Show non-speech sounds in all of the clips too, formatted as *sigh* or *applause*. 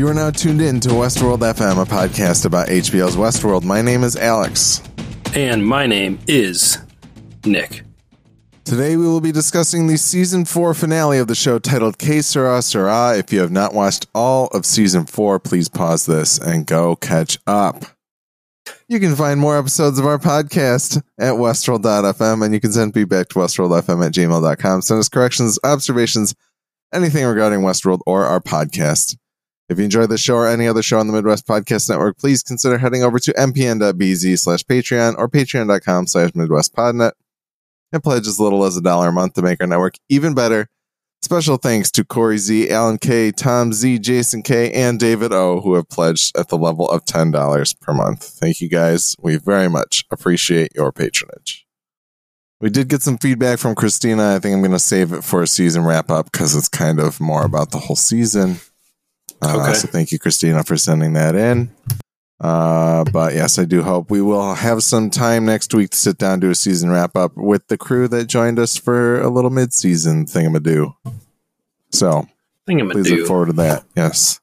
You are now tuned in to Westworld FM, a podcast about HBO's Westworld. My name is Alex. And my name is Nick. Today we will be discussing the season four finale of the show titled Que Sera Sera. If you have not watched all of season four, please pause this and go catch up. You can find more episodes of our podcast at Westworld.fm and you can send feedback to WestworldFM at gmail.com. Send us corrections, observations, anything regarding Westworld or our podcast. If you enjoy this show or any other show on the Midwest Podcast Network, please consider heading over to mpn.bz slash Patreon or patreon.com slash MidwestPodNet and pledge as little as a dollar a month to make our network even better. Special thanks to Corey Z, Alan K, Tom Z, Jason K, and David O, who have pledged at the level of $10 per month. Thank you guys. We very much appreciate your patronage. We did get some feedback from Christina. I think I'm going to save it for a season wrap up because it's kind of more about the whole season. Uh, Okay. So thank you, Christina, for sending that in. Uh, but yes, I do hope we will have some time next week to sit down do a season wrap up with the crew that joined us for a little mid season thingamadoo. So a please look forward to that. Yes.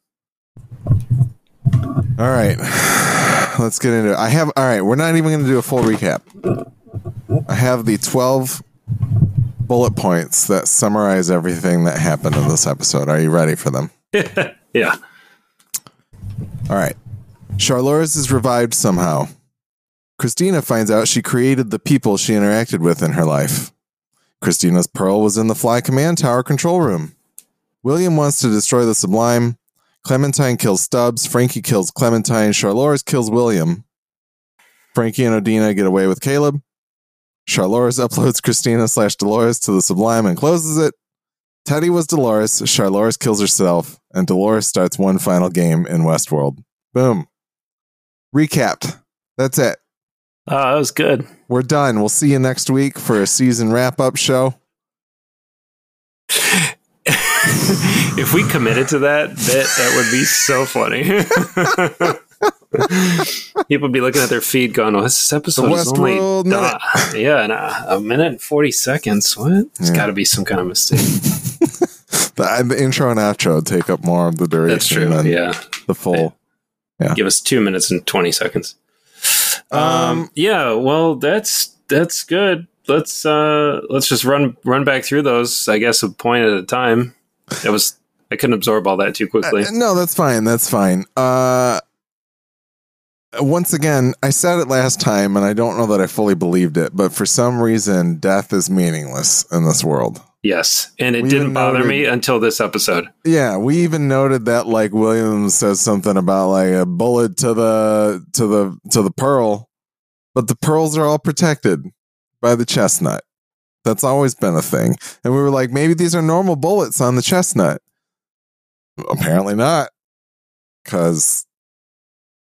All right, *sighs* let's get into it. I have all right. We're not even going to do a full recap. I have the twelve bullet points that summarize everything that happened in this episode. Are you ready for them? *laughs* yeah. All right. Charlores is revived somehow. Christina finds out she created the people she interacted with in her life. Christina's pearl was in the Fly Command Tower control room. William wants to destroy the Sublime. Clementine kills Stubbs. Frankie kills Clementine. Charlores kills William. Frankie and Odina get away with Caleb. Charlores *laughs* uploads Christina slash Dolores to the Sublime and closes it. Teddy was Dolores. Charlores kills herself, and Dolores starts one final game in Westworld. Boom. Recapped. That's it. Oh, that was good. We're done. We'll see you next week for a season wrap up show. *laughs* if we committed to that, that that would be so funny. *laughs* People would be looking at their feed going, "Oh, this episode is only Westworld uh, yeah, and a, a minute and forty seconds. What? It's Yeah. got to be some kind of mistake." *laughs* The, the intro and outro take up more of the duration than Yeah, the full. Yeah. give us two minutes and twenty seconds. Um, Um, yeah, well, that's that's good. Let's uh let's just run run back through those. I guess a point at a time. That was I couldn't absorb all that too quickly. Uh, no, that's fine. That's fine. Uh, once again, I said it last time, and I don't know that I fully believed it, but for some reason, death is meaningless in this world. Yes, and it We didn't bother noted- me until this episode. Yeah, we even noted that like Williams says something about like a bullet to the to the to the pearl, but the pearls are all protected by the chestnut. That's always been a thing. And we were like, maybe these are normal bullets on the chestnut. Apparently not. Cause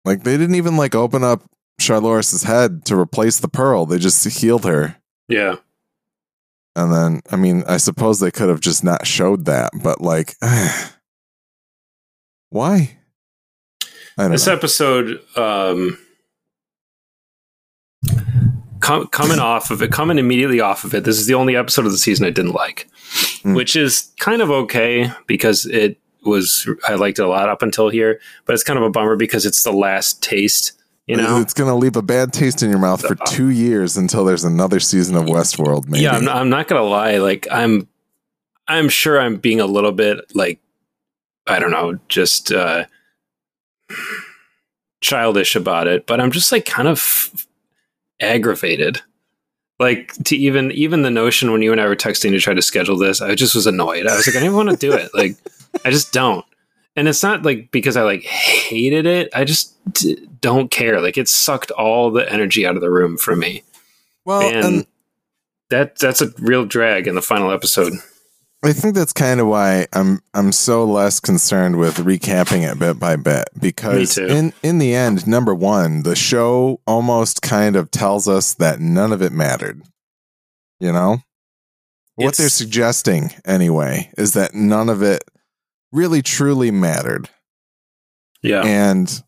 like they didn't even like open up Charlores's head to replace the pearl. They just healed her. Yeah, And then, I mean, I suppose they could have just not showed that, but like, *sighs* why? I don't this know. episode, um, com- coming off of it, coming immediately off of it. This is the only episode of the season I didn't like, Mm. which is kind of okay because it was I liked it a lot up until here, but it's kind of a bummer because it's the last taste. You know, it's going to leave a bad taste in your mouth for two years until there's another season of Westworld. Maybe. Yeah, I'm not, I'm not gonna lie. Like I'm, I'm sure I'm being a little bit like, I don't know, just uh, childish about it. But I'm just like kind of aggravated. Like to even even the notion when you and I were texting to try to schedule this, I just was annoyed. I was like, I don't want to do it. Like, I just don't. And it's not like because I like hated it. I just d- don't care. Like it sucked all the energy out of the room for me well, and, and that that's a real drag in the final episode. I think that's kind of why I'm I'm so less concerned with recapping it bit by bit because in in the end, number one, the show almost kind of tells us that none of it mattered. You know, what It's- they're suggesting anyway is that none of it really truly mattered, Yeah, and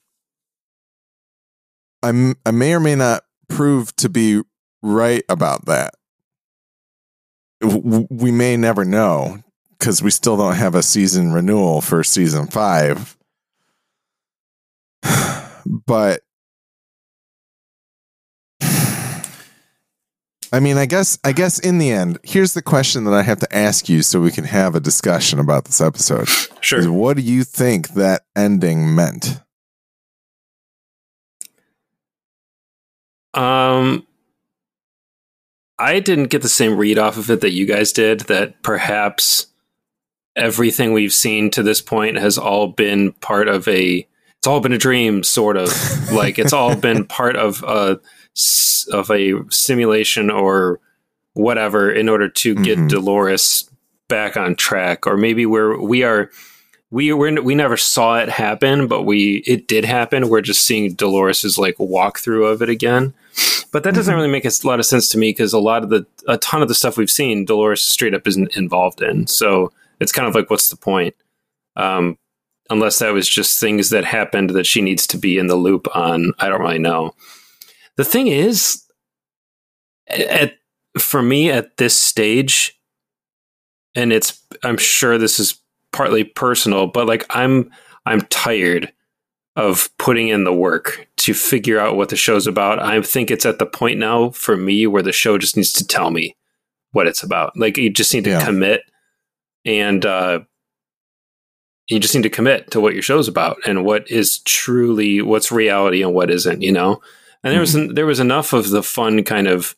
I'm I may or may not prove to be right about that. We may never know because we still don't have a season renewal for season five. *sighs* but I mean, I guess I guess in the end, here's the question that I have to ask you so we can have a discussion about this episode. Is Sure. what do you think that ending meant? Um, I didn't get the same read off of it that you guys did. That perhaps everything we've seen to this point has all been part of a. It's all been a dream, sort of. *laughs* like it's all been part of a of a simulation or whatever in order to get Mhm. Dolores back on track, or maybe we're we are we we're, we never saw it happen, but we it did happen. We're just seeing Dolores's like walkthrough of it again. But that doesn't Mhm. really make a lot of sense to me because a lot of the a ton of the stuff we've seen, Dolores straight up isn't involved in. So it's kind of like, what's the point? Um, unless that was just things that happened that she needs to be in the loop on. I don't really know. The thing is, at for me at this stage, and it's I'm sure this is partly personal, but like I'm I'm tired of putting in the work to figure out what the show's about. I think it's at the point now for me where the show just needs to tell me what it's about. Like you just need to Yeah. commit and uh you just need to commit to what your show's about and what is truly what's reality and what isn't, you know? And there was there was enough of the fun kind of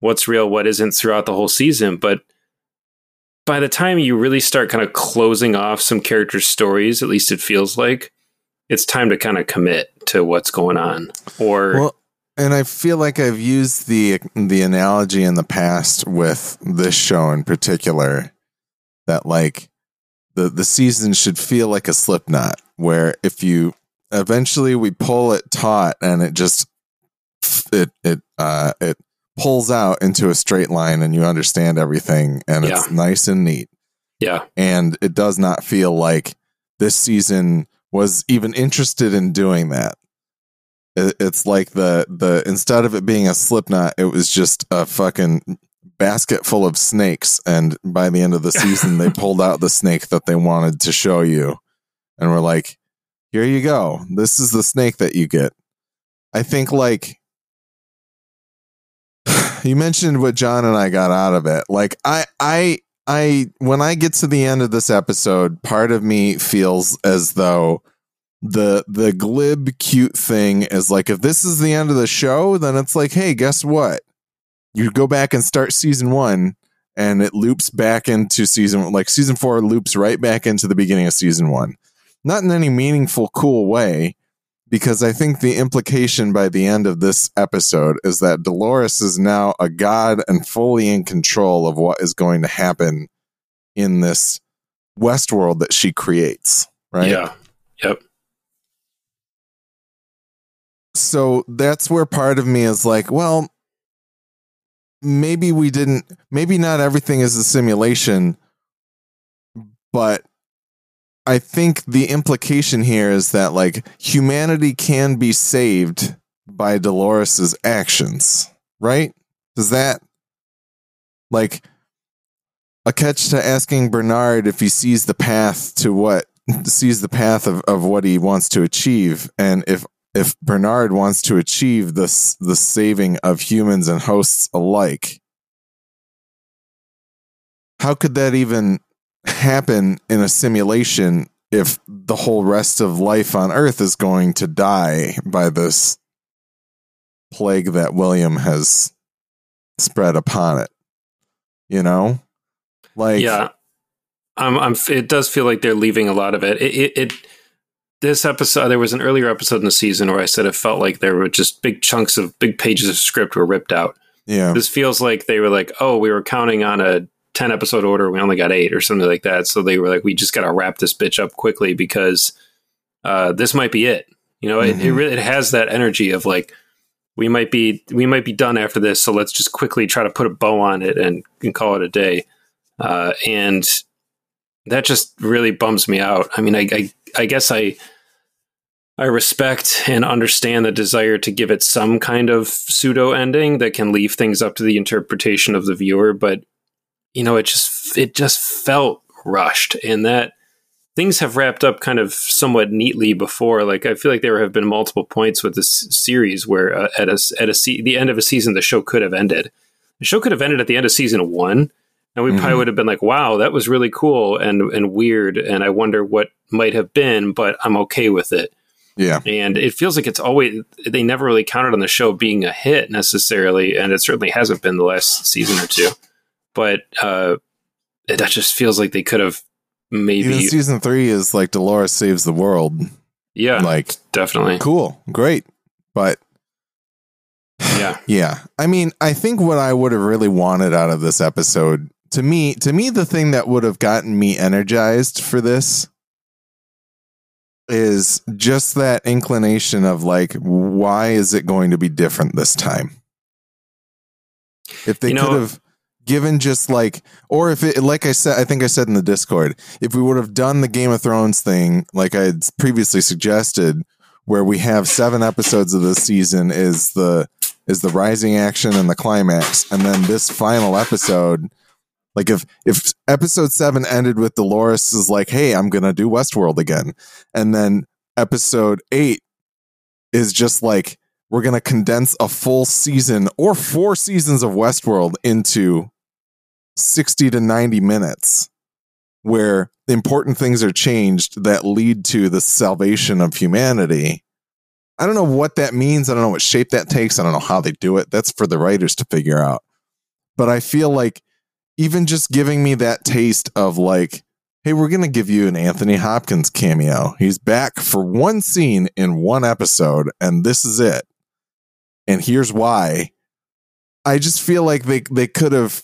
what's real, what isn't throughout the whole season, but by the time you really start kind of closing off some characters' stories, at least it feels like, it's time to kind of commit to what's going on. Or Well, and I feel like I've used the the analogy in the past with this show in particular that like the the season should feel like a slipknot where if you eventually we pull it taut and it just it it uh it pulls out into a straight line and you understand everything and it's nice and neat yeah, and it does not feel like this season was even interested in doing that. It- It's like the the instead of it being a slip knot, it was just a fucking basket full of snakes, and by the end of the *laughs* season, they pulled out the snake that they wanted to show you, and we're like, "Here you go. This is the snake that you get." I think like you mentioned what John and I got out of it. Like I I I when I get to the end of this episode, part of me feels as though the the glib cute thing is like if this is the end of the show, then it's like, hey, guess what? You go back and start season 1 and it loops back into season like season 4 loops right back into the beginning of season 1. Not in any meaningful cool way because I think the implication by the end of this episode is that Dolores is now a god and fully in control of what is going to happen in this Westworld that she creates, right? yeah, yep, So that's where part of me is like, well, maybe we didn't, maybe not everything is a simulation, but I think the implication here is that like humanity can be saved by Dolores's actions, right? Does that like a catch to asking Bernard if he sees the path to what sees the path of, of what he wants to achieve and if if Bernard wants to achieve this the saving of humans and hosts alike how could that even happen in a simulation if the whole rest of life on earth is going to die by this plague that William has spread upon it you know like yeah. I'm, I'm. It does feel like they're leaving a lot of it. It, it. it. This episode, there was an earlier episode in the season where I said it felt like there were just big chunks of big pages of script were ripped out. yeah This feels like they were like, oh, we were counting on a 10 episode order. We only got eight or something like that. So they were like, we just got to wrap this bitch up quickly because uh, this might be it. You know, it, it Mhm. really it has that energy of like, we might be we might be done after this. So let's just quickly try to put a bow on it and, and call it a day. Uh, and that just really bums me out. I mean, I, I, I guess I, I respect and understand the desire to give it some kind of pseudo ending that can leave things up to the interpretation of the viewer, but you know, it just it just felt rushed, and that things have wrapped up kind of somewhat neatly before. Like I feel like there have been multiple points with this series where uh, at a at a se- the end of a season the show could have ended. The show could have ended at the end of season one, and we Mhm. probably would have been like, "Wow, that was really cool and and weird," and I wonder what might have been, but I'm okay with it. Yeah. And it feels like it's always they never really counted on the show being a hit necessarily, and it certainly hasn't been the last season or two. But uh, that just feels like they could have maybe, Even season three is like Dolores saves the world. yeah, Like, definitely, cool, great. But yeah, *sighs* yeah, I mean, I think what I would have really wanted out of this episode, to me, to me, the thing that would have gotten me energized for this is just that inclination of like, why is it going to be different this time? If they You know- could have given just like, or if it, like I said, I think I said in the Discord, if we would have done the Game of Thrones thing, like I had previously suggested, where we have seven episodes of this season is the is the rising action and the climax, and then this final episode. Like if if episode seven ended with Dolores is like, "Hey, I'm gonna do Westworld again," and then episode eight is just like we're gonna condense a full season or four seasons of Westworld into sixty to ninety minutes, where important things are changed that lead to the salvation of humanity. I don't know what that means. I don't know what shape that takes. I don't know how they do it. That's for the writers to figure out. But I feel like even just giving me that taste of like, hey, we're going to give you an Anthony Hopkins cameo. He's back for one scene in one episode, and this is it. And here's why. I just feel like they, they could have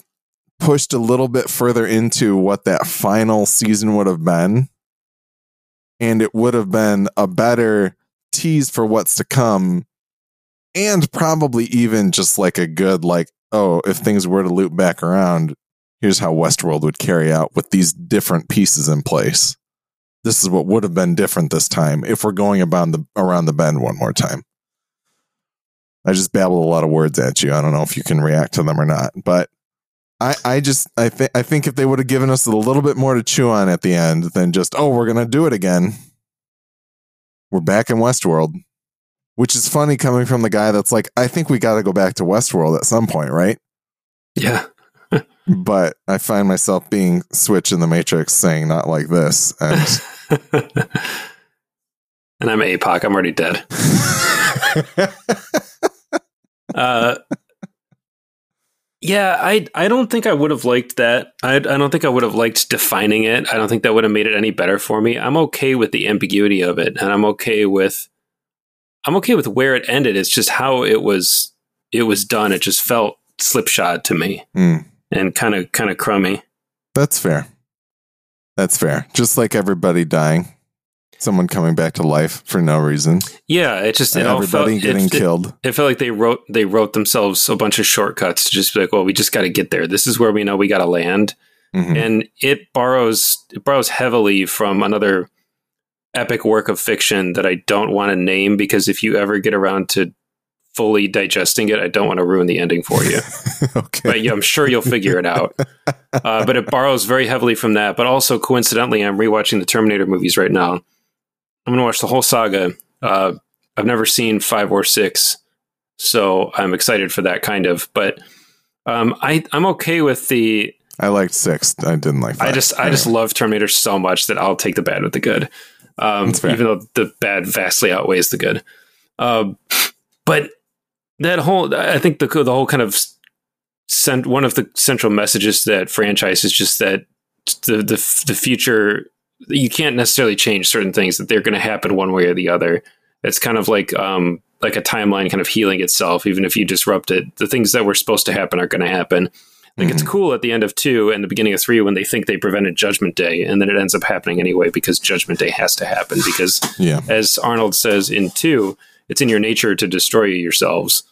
pushed a little bit further into what that final season would have been. And it would have been a better tease for what's to come. And probably even just like a good, like, oh, if things were to loop back around, here's how Westworld would carry out with these different pieces in place. This is what would have been different this time if we're going about the around the bend one more time. I just babbled a lot of words at you. I don't know if you can react to them or not, but I, I just I think I think if they would have given us a little bit more to chew on at the end than just oh we're gonna do it again. We're back in Westworld, which is funny coming from the guy that's like I think we got to go back to Westworld at some point, right? yeah. *laughs* But I find myself being switch in the Matrix saying not like this, and *laughs* and I'm APOC. I'm already dead. *laughs* Uh, yeah, I I don't think I would have liked that. I I don't think I would have liked defining it. I don't think that would have made it any better for me. I'm okay with the ambiguity of it, and I'm okay with I'm okay with where it ended. It's just how it was it was done. It just felt slipshod to me Hmm. and kind of kind of crummy. that's fair. That's fair. Just like everybody dying, someone coming back to life for no reason, Yeah, it just it all felt, everybody getting it, it- killed. it felt like they wrote they wrote themselves a bunch of shortcuts to just be like, well, we just got to get there. This is where we know we got to land. Mhm. and it borrows it borrows heavily from another epic work of fiction that I don't want to name because if you ever get around to fully digesting it, I don't want to ruin the ending for you. *laughs* okay. but yeah, I'm sure you'll figure it out. Uh, but it borrows very heavily from that. But also, coincidentally, I'm rewatching the Terminator movies right now. I'm going to watch the whole saga. Uh, I've never seen five or six, so I'm excited for that kind of. But um, I, I'm okay with the I liked six. I didn't like. Five. I just I just love Terminator so much that I'll take the bad with the good, um, even though the bad vastly outweighs the good. Um, but that whole I think the the whole kind of sent one of the central messages to that franchise is just that the the the future you can't necessarily change certain things that they're going to happen one way or the other. It's kind of like um like a timeline kind of healing itself. Even if you disrupt it, the things that were supposed to happen are going to happen. I think it's cool at the end of two and the beginning of three when they think they prevented Judgment Day, and then it ends up happening anyway because Judgment Day has to happen. Because, Yeah. as Arnold says in two, it's in your nature to destroy yourselves,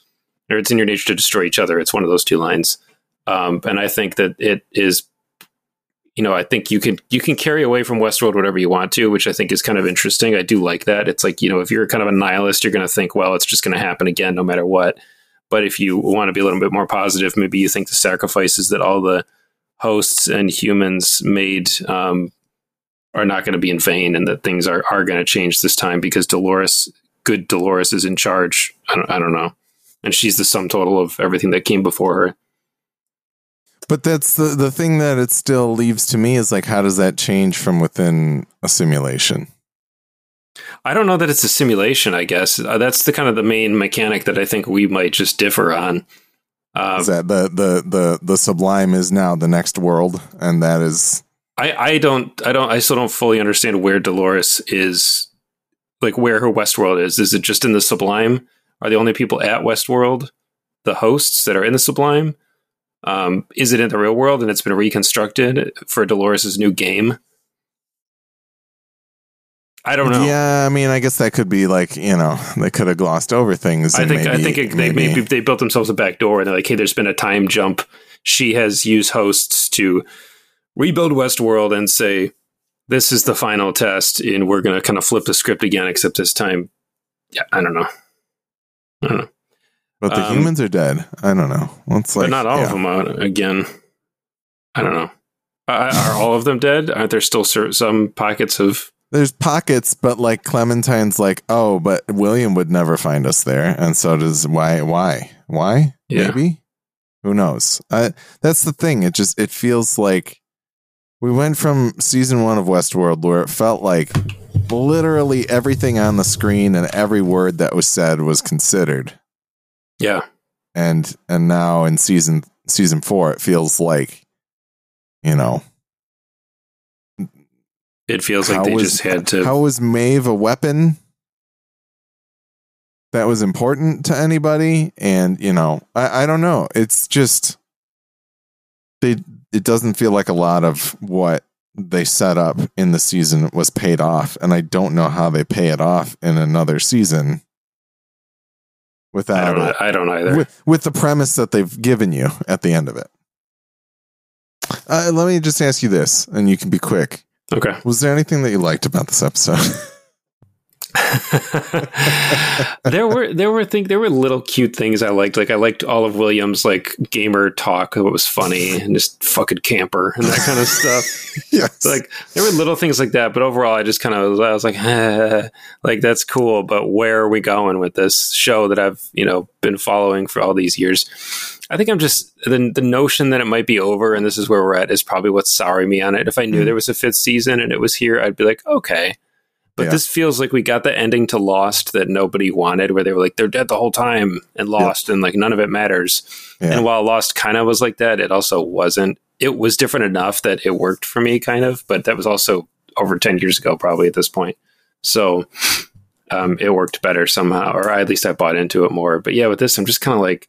or it's in your nature to destroy each other. It's one of those two lines, um, and I think that it is. You know, I think you can you can carry away from Westworld whatever you want to, which I think is kind of interesting. I do like that. It's like you know, if you're kind of a nihilist, you're going to think, well, it's just going to happen again, no matter what. But if you want to be a little bit more positive, maybe you think the sacrifices that all the hosts and humans made um, are not going to be in vain and that things are, are going to change this time because Dolores, good Dolores, is in charge. I don't, I don't know. And she's the sum total of everything that came before her. But that's the the thing that it still leaves to me is like, how does that change from within a simulation? I don't know that it's a simulation. I guess uh, that's the kind of the main mechanic that I think we might just differ on. Uh, is that the the the the sublime is now the next world, and that is. I I don't I don't I still don't fully understand where Dolores is, like where her Westworld is. Is it just in the sublime? Are the only people at Westworld the hosts that are in the sublime? Um, is it in the real world and it's been reconstructed for Dolores's new game? I don't know. Yeah, I mean, I guess that could be like you know they could have glossed over things. I think maybe, I think it, they maybe they built themselves a back door and they're like, hey, there's been a time jump. She has used hosts to rebuild Westworld and say this is the final test, and we're going to kind of flip the script again. Except this time, yeah, I don't know. I don't know. But the um, humans are dead. I don't know. Let's like, but not all yeah. of them out again. I don't know. Uh, are all of them dead? Aren't there still some pockets of? There's pockets, but like Clementine's like, oh, but William would never find us there, and so does why? Why? Why? Yeah. Maybe. Who knows? I, that's the thing. It just it feels like we went from season one of Westworld where it felt like literally everything on the screen and every word that was said was considered yeah. And and now in season season 4 it feels like you know it feels like they was, just had to How was Maeve a weapon? That was important to anybody and you know, I I don't know. It's just they it doesn't feel like a lot of what they set up in the season was paid off and I don't know how they pay it off in another season without I don't, I don't either. With, with, the premise that they've given you at the end of it. Uh, let me just ask you this, and you can be quick. Okay. Was there anything that you liked about this episode? *laughs* *laughs* there were there were think there were little cute things I liked. Like I liked all of Williams like gamer talk. It was funny and just fucking camper and that kind of stuff. *laughs* yes. Like there were little things like that, but overall, I just kind of I was like, eh, *laughs* like that's cool, but where are we going with this show that I've you know been following for all these years? I think I'm just the the notion that it might be over and this is where we're at is probably what's souring me on it. If I knew mm. there was a fifth season and it was here, I'd be like, okay but yeah. this feels like we got the ending to Lost that nobody wanted, where they were like, they're dead the whole time and lost, yeah. and like none of it matters. Yeah. And while Lost kind of was like that, it also wasn't. It was different enough that it worked for me, kind of, but that was also over 10 years ago, probably at this point. So um, it worked better somehow, or at least I bought into it more. But yeah, with this, I'm just kind of like,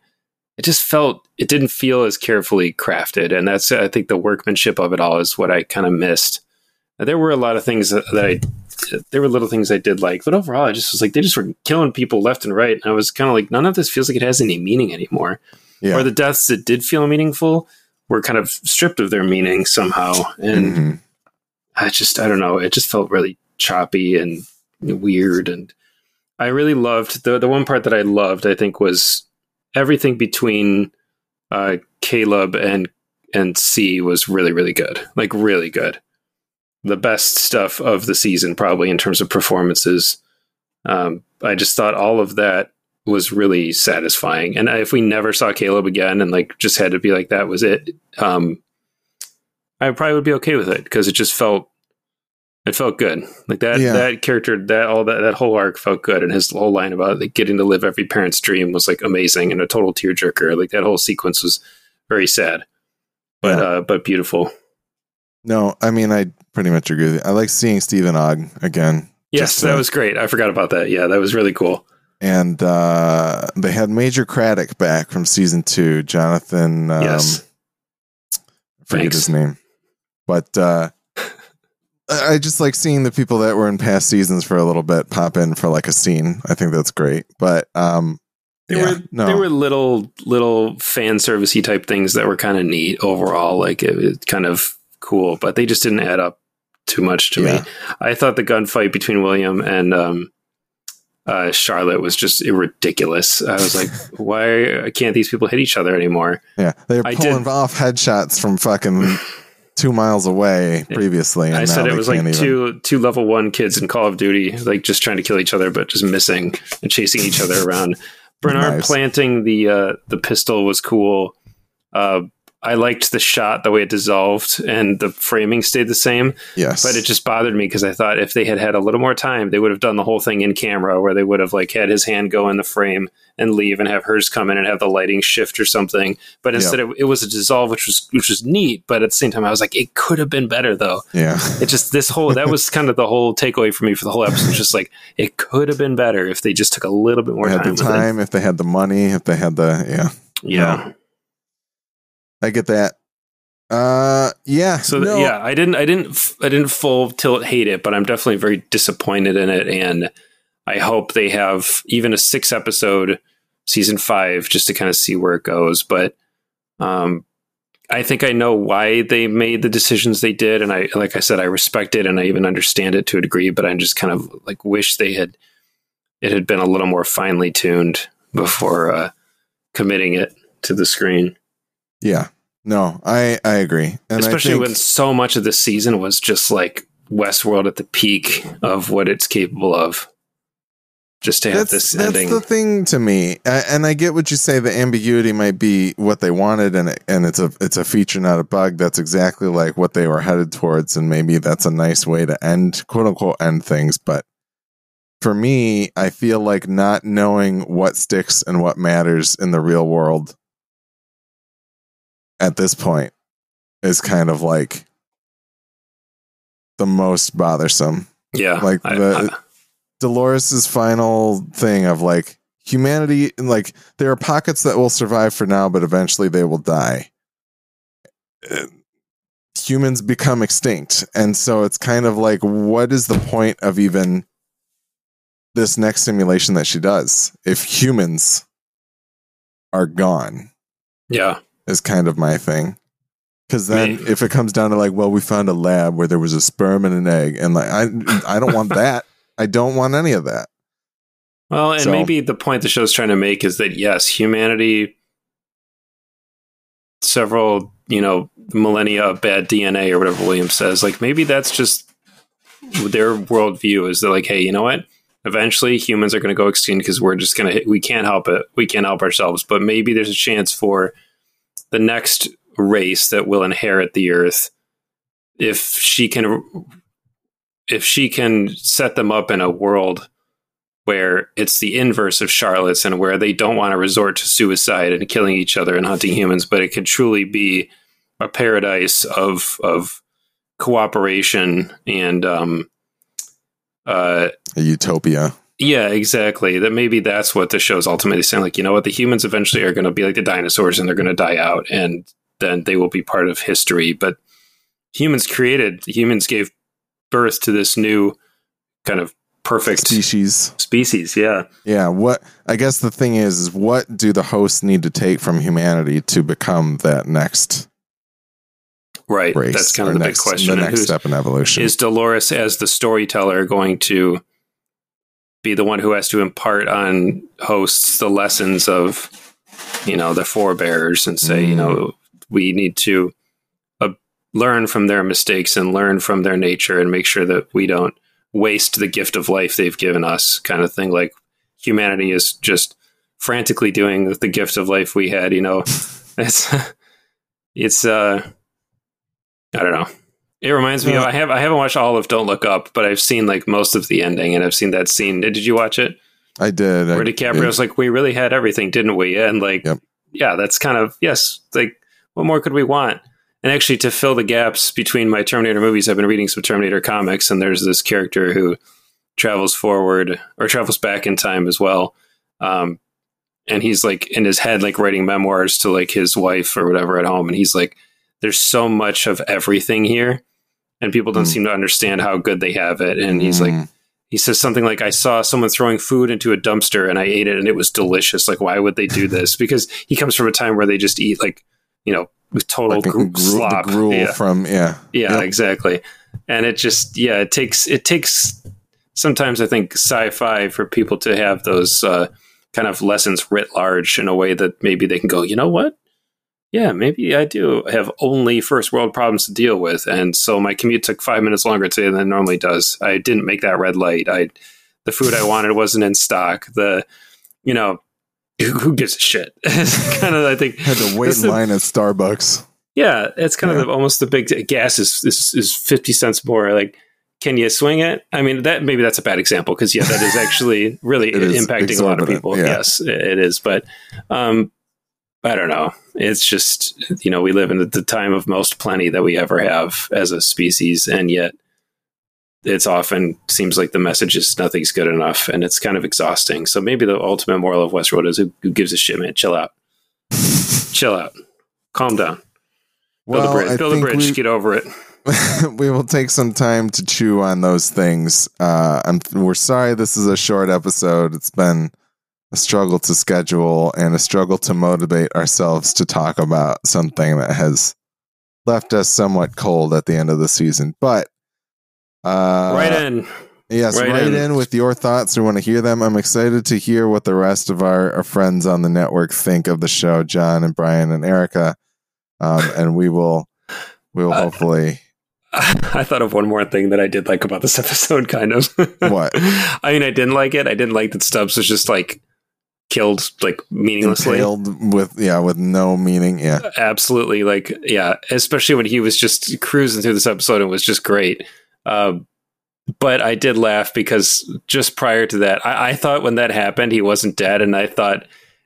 it just felt, it didn't feel as carefully crafted. And that's, I think, the workmanship of it all is what I kind of missed. There were a lot of things that, that I there were little things I did like, but overall, I just was like, they just were killing people left and right. And I was kind of like, none of this feels like it has any meaning anymore. Yeah. Or the deaths that did feel meaningful were kind of stripped of their meaning somehow. And mm-hmm. I just, I don't know, it just felt really choppy and weird. And I really loved the, the one part that I loved, I think, was everything between uh, Caleb and and C was really, really good. Like, really good the best stuff of the season, probably in terms of performances. Um, I just thought all of that was really satisfying. And if we never saw Caleb again and like just had to be like that was it, um, I probably would be okay with it because it just felt it felt good. Like that yeah. that character that all that that whole arc felt good, and his whole line about like getting to live every parent's dream was like amazing and a total tearjerker. Like that whole sequence was very sad, but yeah. uh, but beautiful. No, I mean I pretty much agree with you. I like seeing Stephen Ogg again. Yes, that was great. I forgot about that. Yeah, that was really cool. And uh, they had Major Craddock back from season two. Jonathan. Um, yes. I forget Thanks. his name, but uh, I just like seeing the people that were in past seasons for a little bit pop in for like a scene. I think that's great. But um, there yeah, were no. there were little little fan servicey type things that were kind of neat overall. Like it, it kind of cool, but they just didn't add up too much to yeah. me. I thought the gunfight between William and um, uh, Charlotte was just ridiculous. I was like, *laughs* why can't these people hit each other anymore? Yeah, they're pulling did, off headshots from fucking two miles away previously. And I said it was like even- two two level one kids in Call of Duty, like just trying to kill each other, but just missing and chasing each other *laughs* around. Bernard Nice. planting the uh, the pistol was cool. Uh, I liked the shot, the way it dissolved, and the framing stayed the same. Yes. But it just bothered me because I thought if they had had a little more time, they would have done the whole thing in camera, where they would have like had his hand go in the frame and leave, and have hers come in and have the lighting shift or something. But instead, it, it was a dissolve, which was which was neat. But at the same time, I was like, it could have been better though. yeah. It just this whole that was kind of the whole takeaway for me for the whole episode. Just like it could have been better if they just took a little bit more They had time. the time, if they had the money, if they had the yeah. Yeah. I get that. Uh yeah. So no, yeah, I didn't, I didn't, I didn't full tilt hate it, but I'm definitely very disappointed in it, and I hope they have even a six episode season five just to kind of see where it goes. But um, I think I know why they made the decisions they did, and I, like I said, I respect it and I even understand it to a degree, but I just kind of like wish they had it had been a little more finely tuned before uh, committing it to the screen. Yeah. No, I I agree. And especially I think, when so much of the season was just like Westworld at the peak of what it's capable of. Just to have this that's ending, That's the thing to me, A- and I get what you say. The ambiguity might be what they wanted, and it, and it's a it's a feature, not a bug. That's exactly like what they were headed towards, and maybe that's a nice way to end, quote unquote, end things. But for me, I feel like not knowing what sticks and what matters in the real world at this point is kind of like the most bothersome. Yeah. like the- I- Dolores's final thing of like humanity and like there are pockets that will survive for now but eventually they will die. Uh, humans become extinct. And so it's kind of like what is the point of even this next simulation that she does if humans are gone? Yeah, is kind of my thing because then if it comes down to like well we found a lab where there was a sperm and an egg and like i i don't want that i don't want any of that Well, and So- maybe the point the show's trying to make is that yes, humanity, several you know millennia of bad DNA or whatever Williams says, like maybe that's just their worldview is that like, hey, you know what? Eventually, humans are going to go extinct because we're just going to we can't help it. We can't help ourselves. But maybe there's a chance for the next race that will inherit the earth if she can if she can set them up in a world where it's the inverse of Charlotte's and where they don't want to resort to suicide and killing each other and hunting humans, but it could truly be a paradise of of cooperation and um uh a utopia yeah, exactly. That maybe that's what the show's ultimately saying. Like, you know what, the humans eventually are going to be like the dinosaurs, and they're going to die out, and then they will be part of history. But humans created, humans gave birth to this new kind of perfect species species. Yeah, yeah what i guess the thing is is what do the hosts need to take from humanity to become that next right. race That's kind of the next, big question. the next step in evolution is Dolores as the storyteller going to be the one who has to impart on hosts the lessons of you know the forebears and say you Mm. know we need to uh, learn from their mistakes and learn from their nature and make sure that we don't waste the gift of life they've given us kind of thing. Like humanity is just frantically doing with the gift of life we had you know? *laughs* It's it's uh i don't know it reminds me of I have I haven't watched all of Don't Look Up, but I've seen like most of the ending and I've seen that scene. Did you watch it? i did I, Where DiCaprio's like, We really had everything, didn't we? And like Yep. yeah, that's kind of yes, like what more could we want? And actually to fill the gaps between my Terminator movies, I've been reading some Terminator comics and there's this character who travels forward or travels back in time as well. Um and he's like in his head like writing memoirs to like his wife or whatever at home and he's like there's so much of everything here and people don't Mm. seem to understand how good they have it. And he's like Mm, he says something like i saw someone throwing food into a dumpster and i ate it and it was delicious. Like why would they do *laughs* this? Because he comes from a time where they just eat like you know total like gru- slop. gruel yeah, from yeah. Yeah Yep. exactly. And it just yeah it takes it takes sometimes i think sci-fi for people to have those uh, kind of lessons writ large in a way that maybe they can go you know what yeah, maybe I do have only first world problems to deal with, and so my commute took five minutes longer today than it normally does. I didn't make that red light. I the food I wanted wasn't in stock. The you know *laughs* who gives a shit? *laughs* kind of I think had to wait in the, line at Starbucks. Yeah, it's kind yeah. of the, almost the big gas is, is is fifty cents more. Like, can you swing it? I mean, that maybe that's a bad example because yeah, that is actually really *laughs* impacting a lot of people. Yeah. Yes, it is. But um, I don't know. It's just, you know, we live in the time of most plenty that we ever have as a species. And yet it's often seems like the message is nothing's good enough and it's kind of exhausting. So maybe the ultimate moral of Westworld is who, who gives a shit, man? Chill out. Chill out. Calm down. Build well, a bridge. Build a bridge. We, get over it. *laughs* we will take some time to chew on those things. Uh, we're sorry this is a short episode. It's been a struggle to schedule and a struggle to motivate ourselves to talk about something that has left us somewhat cold at the end of the season. But uh, right in. Yes, right, right in. in. with your thoughts. We want to hear them. I'm excited to hear what the rest of our, our friends on the network think of the show, John and Brian and Erica. Um, and we will, we will uh, hopefully. *laughs* I thought of one more thing that I did like about this *laughs* episode, kind of. what? I mean, I didn't like it. I didn't like that Stubbs was just like killed like meaninglessly? Impaled with yeah with no meaning yeah. Absolutely like yeah especially when he was just cruising through this episode and was just great. Uh, but i did laugh because just prior to that I, I thought when that happened he wasn't dead and i thought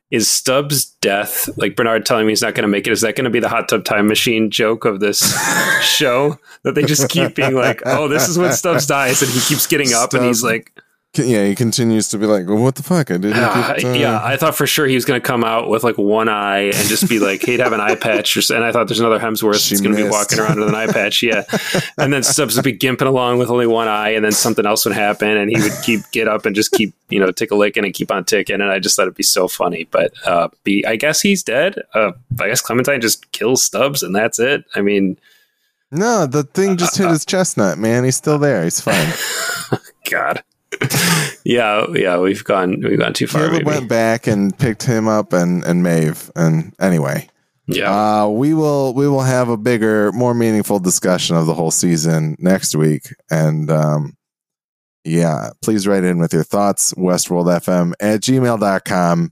is Stubbs' death, like Bernard telling me he's not going to make it, is that going to be the hot tub time machine joke of this *laughs* show? That they just keep being like, oh, this is when Stubbs dies, and he keeps getting up, Stubbs, and he's like, yeah, he continues to be like, well, what the fuck? I didn't. Uh, get, uh... Yeah, I thought for sure he was going to come out with like one eye and just be like, he'd have an eye patch. Or, and I thought there's another Hemsworth that's going to be walking around with an eye patch. Yeah. *laughs* And then Stubbs would be gimping along with only one eye, and then something else would happen, and he would keep get up and just keep, you know, tick a licking and keep on ticking. And I just thought it'd be so funny. But uh, be, I guess he's dead. Uh, I guess Clementine just kills Stubbs, and that's it. I mean, no, the thing just hit his chestnut, man. He's still there. He's fine. *laughs* God. *laughs* yeah, yeah, we've gone we've gone too far. Caleb went back and picked him up and and Maeve. And anyway, yeah, uh, we will we will have a bigger, more meaningful discussion of the whole season next week. And um, yeah, please write in with your thoughts. WestworldFM at gmail.com.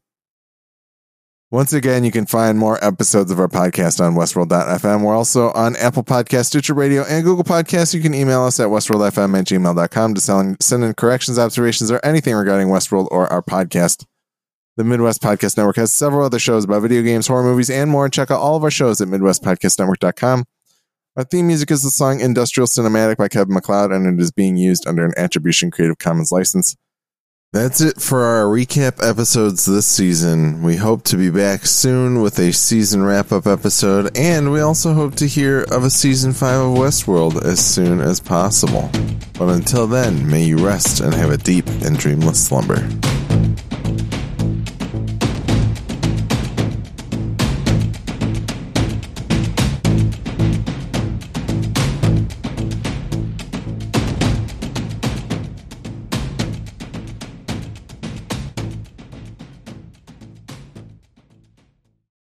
Once again, you can find more episodes of our podcast on Westworld.fm. We're also on Apple Podcast, Stitcher Radio, and Google Podcasts. You can email us at WestworldFM at gmail.com to send in corrections, observations, or anything regarding Westworld or our podcast. The Midwest Podcast Network has several other shows about video games, horror movies, and more. Check out all of our shows at MidwestPodcastNetwork.com. Our theme music is the song Industrial Cinematic by Kevin MacLeod, and it is being used under an Attribution Creative Commons license. That's it for our recap episodes this season. We hope to be back soon with a season wrap up episode, and we also hope to hear of a season 5 of Westworld as soon as possible. But until then, may you rest and have a deep and dreamless slumber.